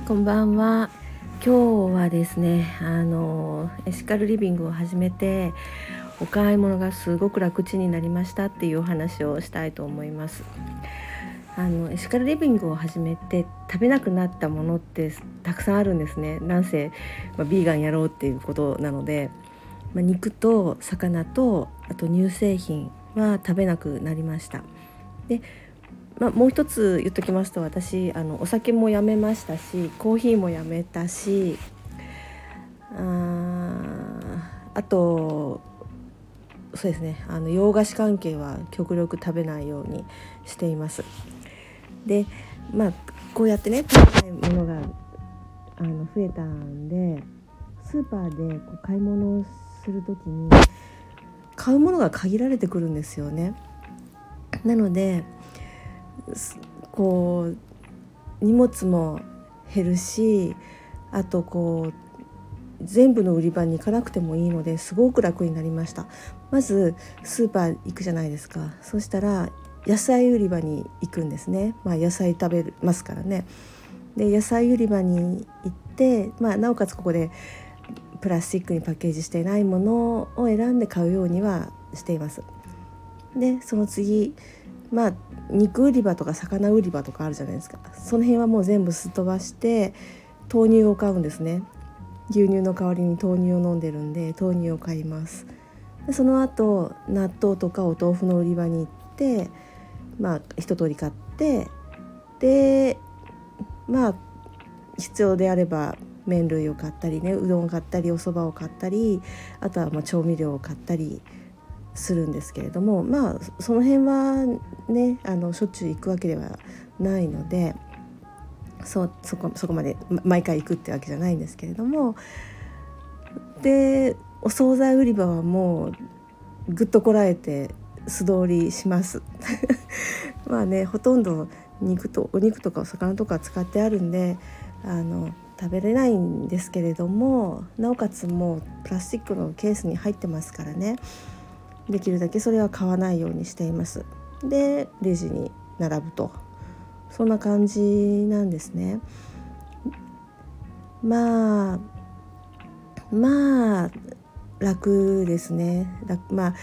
はいこんばんは。今日はですねあのエシカルリビングを始めてお買い物がすごく楽ちになりましたっていうお話をしたいと思います。あのエシカルリビングを始めて食べなくなったものってたくさんあるんですね。なんせ、まあ、ビーガンやろうっていうことなので、まあ、肉と魚とあと乳製品は食べなくなりました。でまあ、もう一つ言っときますと私あのお酒もやめましたしコーヒーもやめたしああとそうですねあの洋菓子関係は極力食べないようにしています。でまあこうやってね食べないものがあの増えたんでスーパーでこう買い物をする時に買うものが限られてくるんですよね。なのでこう荷物も減るしあとこう全部の売り場に行かなくてもいいのですごく楽になりました。まずスーパー行くじゃないですか。そしたら野菜売り場に行くんですね。まあ野菜食べますからね。で野菜売り場に行って、まあ、なおかつここでプラスチックにパッケージしていないものを選んで買うようにはしています。でその次まあ肉売り場とか魚売り場とかあるじゃないですか。その辺はもう全部すっ飛ばして豆乳を買うんですね。牛乳の代わりに豆乳を飲んでるんで豆乳を買います。でその後納豆とかお豆腐の売り場に行ってまあ一通り買ってでまあ必要であれば麺類を買ったりねうどんを買ったりお蕎麦を買ったりあとはま調味料を買ったりするんですけれどもまあその辺はねあのしょっちゅう行くわけではないのでそそこそこまで毎回行くってわけじゃないんですけれどもでお惣菜売り場はもうぐっとこらえて素通りします。まあねほとんど肉とお肉とかお魚とか使ってあるんであの食べれないんですけれどもなおかつもうプラスチックのケースに入ってますからね。できるだけそれは買わないようにしています。でレジに並ぶと。そんな感じなんですね。まあまあ楽ですね。まあ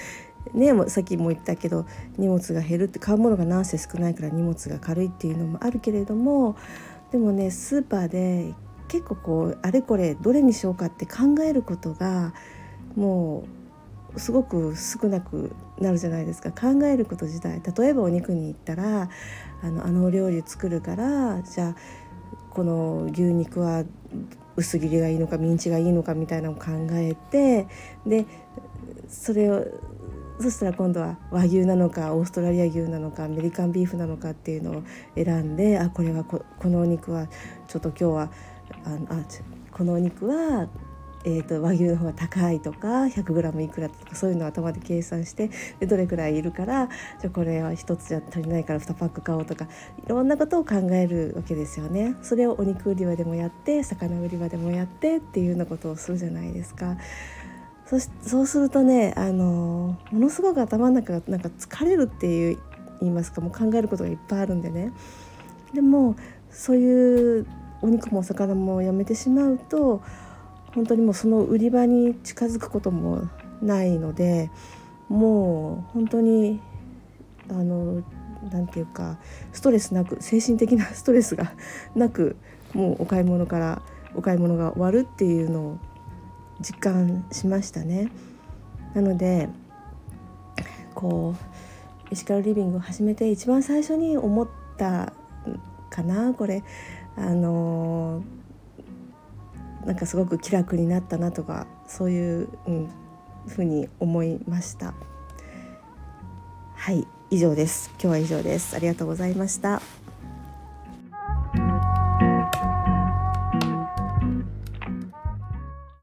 ねさっきも言ったけど荷物が減るって買うものがなんせ少ないから荷物が軽いっていうのもあるけれどもでもねスーパーで結構こうあれこれどれにしようかって考えることがもうすごく少なくなるじゃないですか。考えること自体。例えばお肉に行ったらあのあのお料理作るからじゃあこの牛肉は薄切りがいいのかミンチがいいのかみたいなのを考えてでそれをそしたら今度は和牛なのかオーストラリア牛なのかアメリカンビーフなのかっていうのを選んであこれはこのお肉はちょっと今日はああこのお肉はえーと、和牛の方が高いとか 100g いくらとかそういうのを頭で計算してでどれくらいいるからじゃこれは1つじゃ足りないから2パック買おうとかいろんなことを考えるわけですよね。それをお肉売り場でもやって魚売り場でもやってっていうようなことをするじゃないですか。そしそうするとねあのものすごく頭の中がなんか疲れるっていう言いますかもう考えることがいっぱいあるんでね。でもそういうお肉もお魚もやめてしまうと本当にもうその売り場に近づくこともないのでもう本当にあのなんていうかストレスなく精神的な ストレスがなくもうお買い物からお買い物が終わるっていうのを実感しましたね。なのでこうエシカルリビングを始めて一番最初に思ったかなこれあのなんかすごく気楽になったなとかそういう、うん、ふうに思いました。はい以上です。今日は以上です。ありがとうございました。